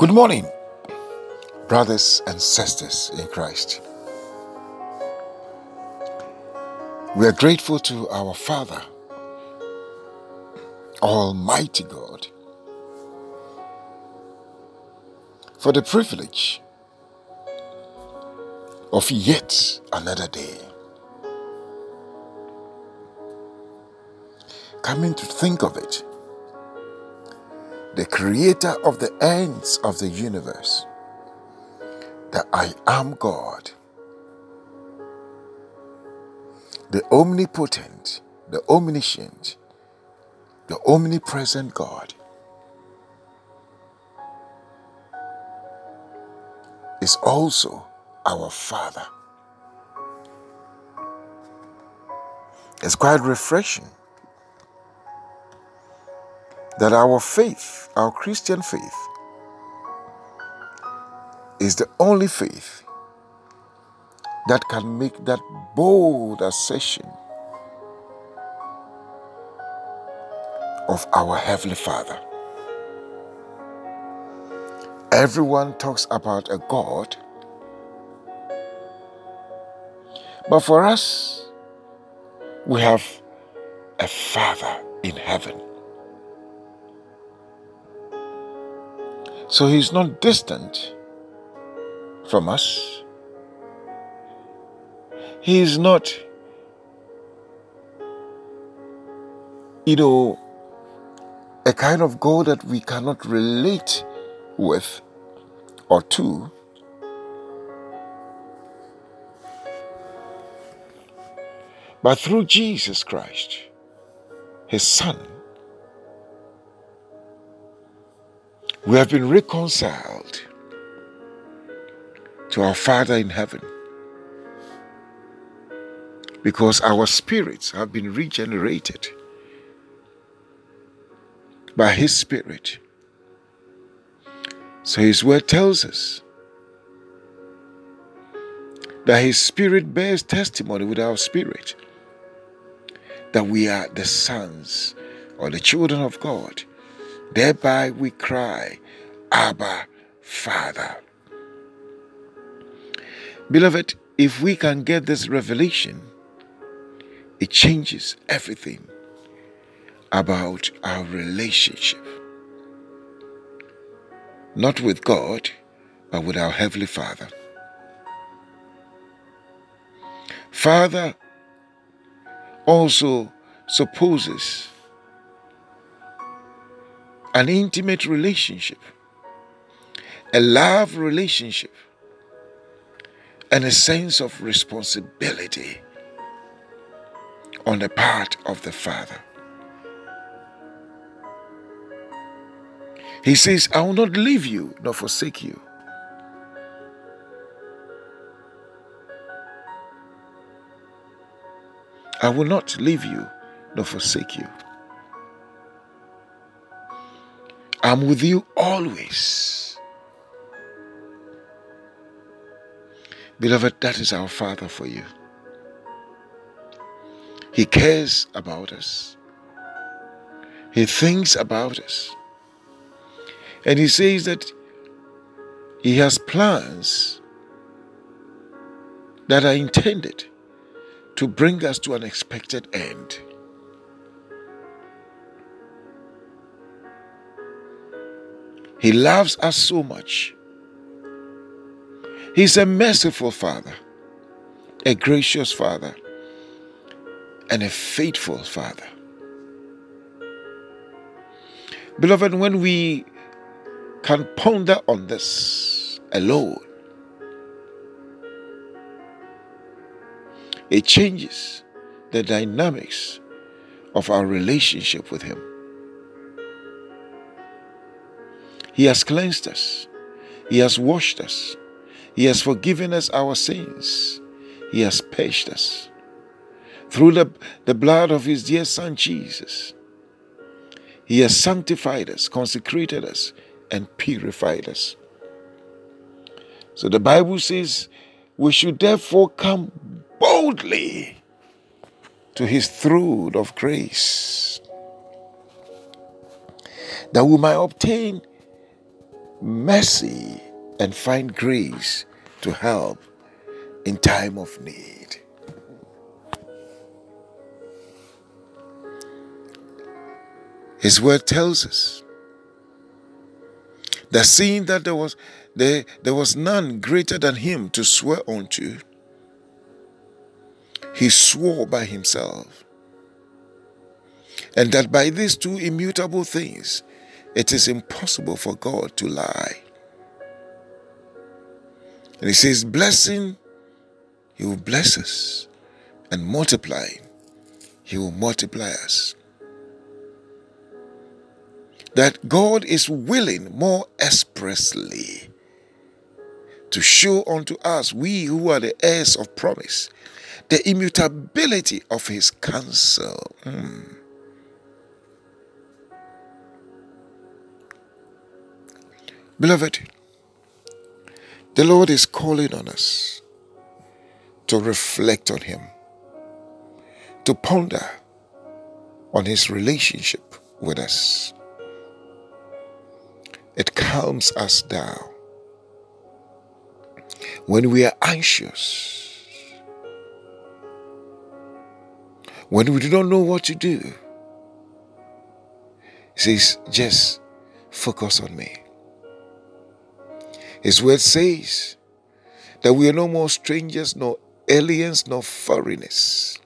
Good morning, brothers and sisters in Christ. We are grateful to our Father, Almighty God, for the privilege of yet another day. Coming to think of it, the creator of the ends of the universe, that I am God, the omnipotent, the omniscient, the omnipresent God, is also our Father. It's quite refreshing that our faith, our Christian faith, is the only faith that can make that bold assertion of our Heavenly Father. Everyone talks about a God, but for us, we have a Father in heaven. So he's not distant from us. He is not, you know, a kind of God that we cannot relate with or to. But through Jesus Christ, his Son, we have been reconciled to our Father in heaven because our spirits have been regenerated by His Spirit. So His Word tells us that His Spirit bears testimony with our spirit that we are the sons or the children of God. Thereby we cry, Abba, Father. Beloved, if we can get this revelation, it changes everything about our relationship. Not with God, but with our Heavenly Father. Father also supposes an intimate relationship, a love relationship, and a sense of responsibility on the part of the Father. He says, I will not leave you nor forsake you. I will not leave you nor forsake you. I'm with you always. Beloved, that is our Father for you. He cares about us, He thinks about us. And He says that He has plans that are intended to bring us to an expected end. He loves us so much. He's a merciful Father, a gracious Father, and a faithful Father. Beloved, when we can ponder on this alone, it changes the dynamics of our relationship with Him. He has cleansed us, He has washed us, He has forgiven us our sins, He has purged us. Through the, the blood of His dear Son Jesus, He has sanctified us, consecrated us, and purified us. So the Bible says we should therefore come boldly to his throne of grace that we might obtain mercy and find grace to help in time of need. His word tells us that seeing that there was there, there was none greater than him to swear unto, he swore by himself. And that by these two immutable things it is impossible for God to lie. And he says, Blessing, he will bless us, and multiplying, he will multiply us that God is willing more expressly to show unto us, we who are the heirs of promise, the immutability of his counsel. Mm. Beloved, the Lord is calling on us to reflect on him, to ponder on his relationship with us it calms us down. When we are anxious, when we do not know what to do, he says, just focus on me. His word says that we are no more strangers, nor aliens, nor foreigners,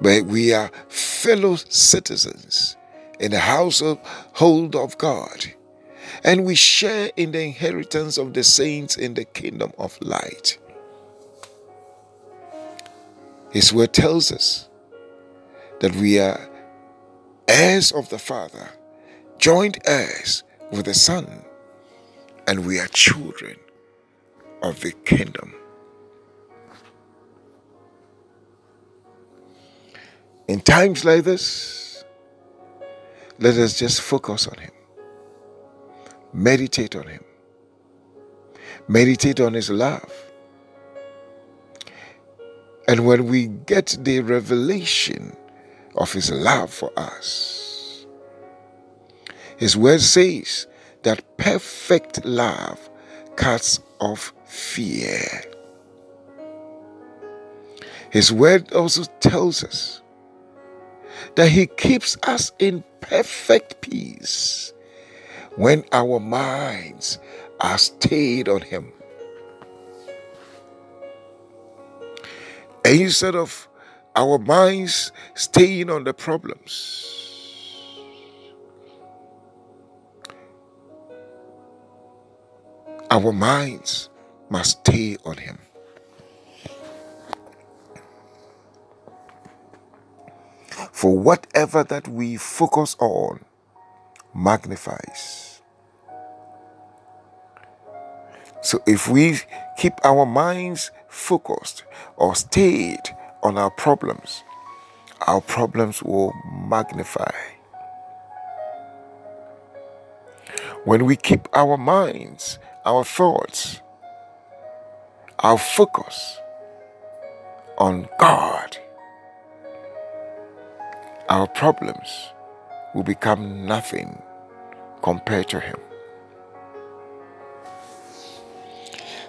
but we are fellow citizens in the household of God and we share in the inheritance of the saints in the kingdom of light. His word tells us that we are heirs of the Father, joint heirs with the Son, and we are children of the kingdom. In times like this, let us just focus on Him. Meditate on Him. Meditate on His love. And when we get the revelation of His love for us, His word says that perfect love cuts off fear. His word also tells us that He keeps us in perfect peace when our minds are stayed on Him. And instead of our minds staying on the problems, our minds must stay on Him. For whatever that we focus on magnifies. So if we keep our minds focused or stayed on our problems, our problems will magnify. When we keep our minds, our thoughts, our focus on God, our problems will become nothing compared to Him.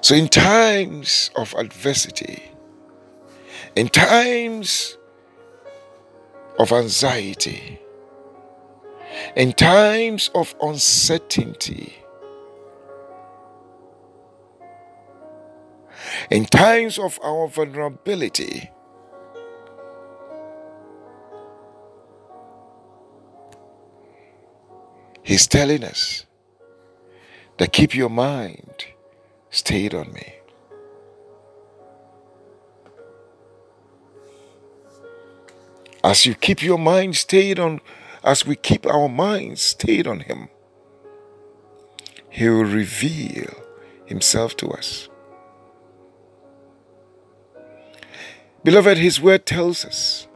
So, in times of adversity, in times of anxiety, in times of uncertainty, in times of our vulnerability, He's telling us that keep your mind stayed on me. As you keep your mind stayed on, as we keep our minds stayed on Him, He will reveal Himself to us. Beloved, His word tells us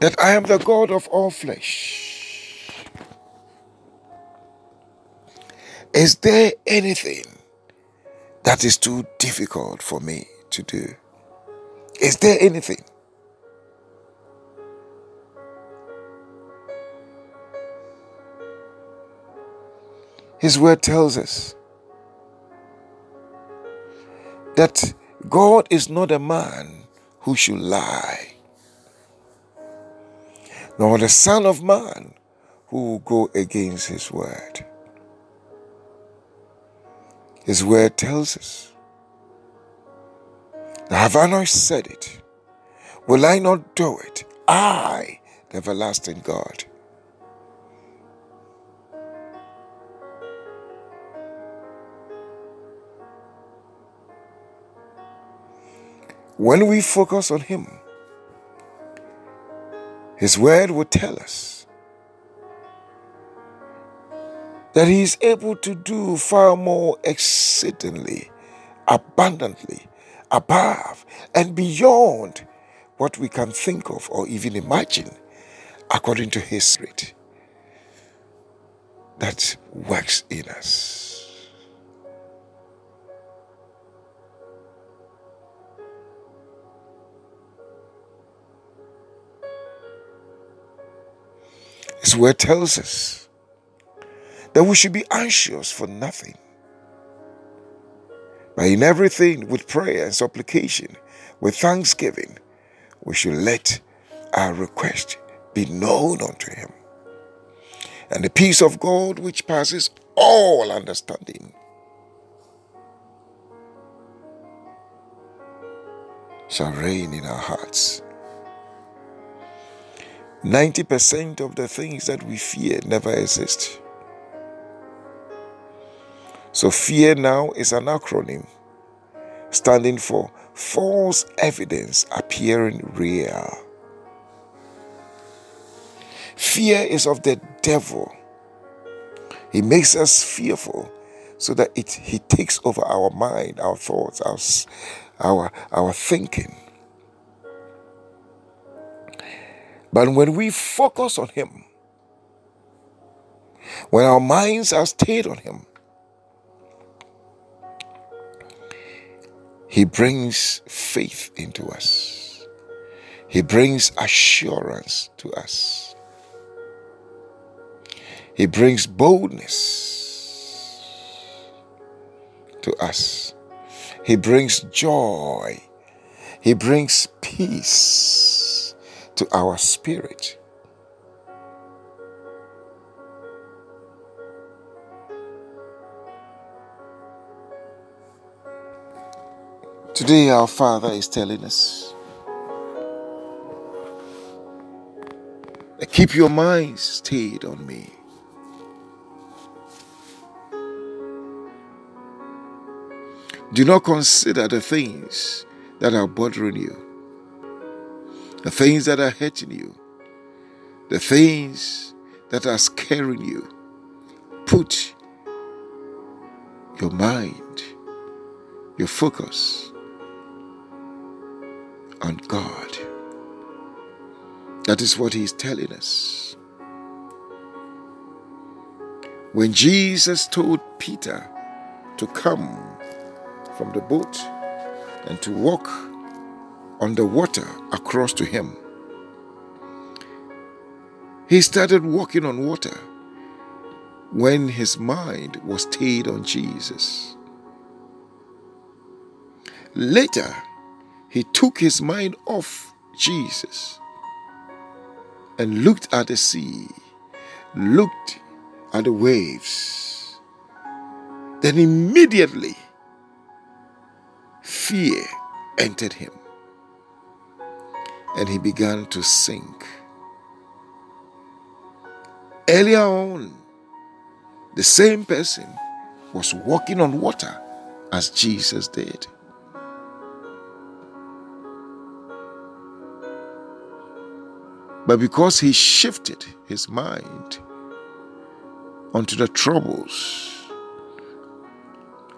that I am the God of all flesh. Is there anything that is too difficult for me to do? Is there anything? His word tells us that God is not a man who should lie, nor the Son of Man who will go against his word. His word tells us, Have I not said it? Will I not do it? I, the everlasting God. When we focus on Him, His Word will tell us that He is able to do far more exceedingly, abundantly, above, and beyond what we can think of or even imagine according to His Spirit that works in us. His word tells us that we should be anxious for nothing, but in everything with prayer and supplication, with thanksgiving, we should let our request be known unto Him. And the peace of God, which passes all understanding, shall reign in our hearts 90% of the things that we fear never exist. So, fear now is an acronym standing for false evidence appearing real. Fear is of the devil. He makes us fearful so that it, he takes over our mind, our thoughts, our, our, our thinking. But when we focus on Him, when our minds are stayed on Him, He brings faith into us. He brings assurance to us. He brings boldness to us. He brings joy. He brings peace to our spirit. Today, our Father is telling us keep your mind stayed on me. Do not consider the things that are bothering you the things that are hurting you, the things that are scaring you. Put your mind, your focus on God. That is what He's telling us. When Jesus told Peter to come from the boat and to walk on the water across to him. He started walking on water when his mind was stayed on Jesus. Later, he took his mind off Jesus and looked at the sea, looked at the waves. Then immediately, fear entered him and he began to sink. Earlier on, the same person was walking on water as Jesus did. But because he shifted his mind onto the troubles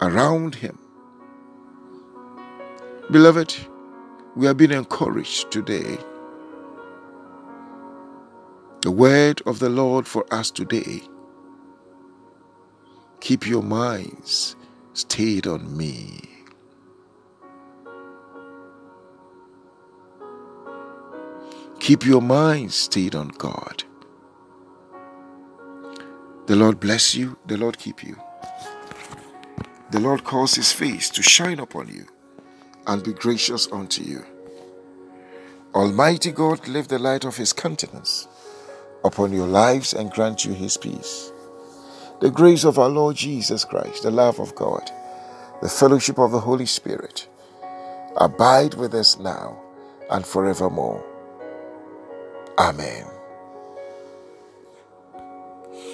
around him, beloved, we are being encouraged today. The word of the Lord for us today. Keep your minds stayed on me. Keep your minds stayed on God. The Lord bless you, the Lord keep you. The Lord cause his face to shine upon you and be gracious unto you. Almighty God, lift the light of his countenance upon your lives and grant you his peace. The grace of our Lord Jesus Christ, the love of God, the fellowship of the Holy Spirit abide with us now and forevermore. Amen.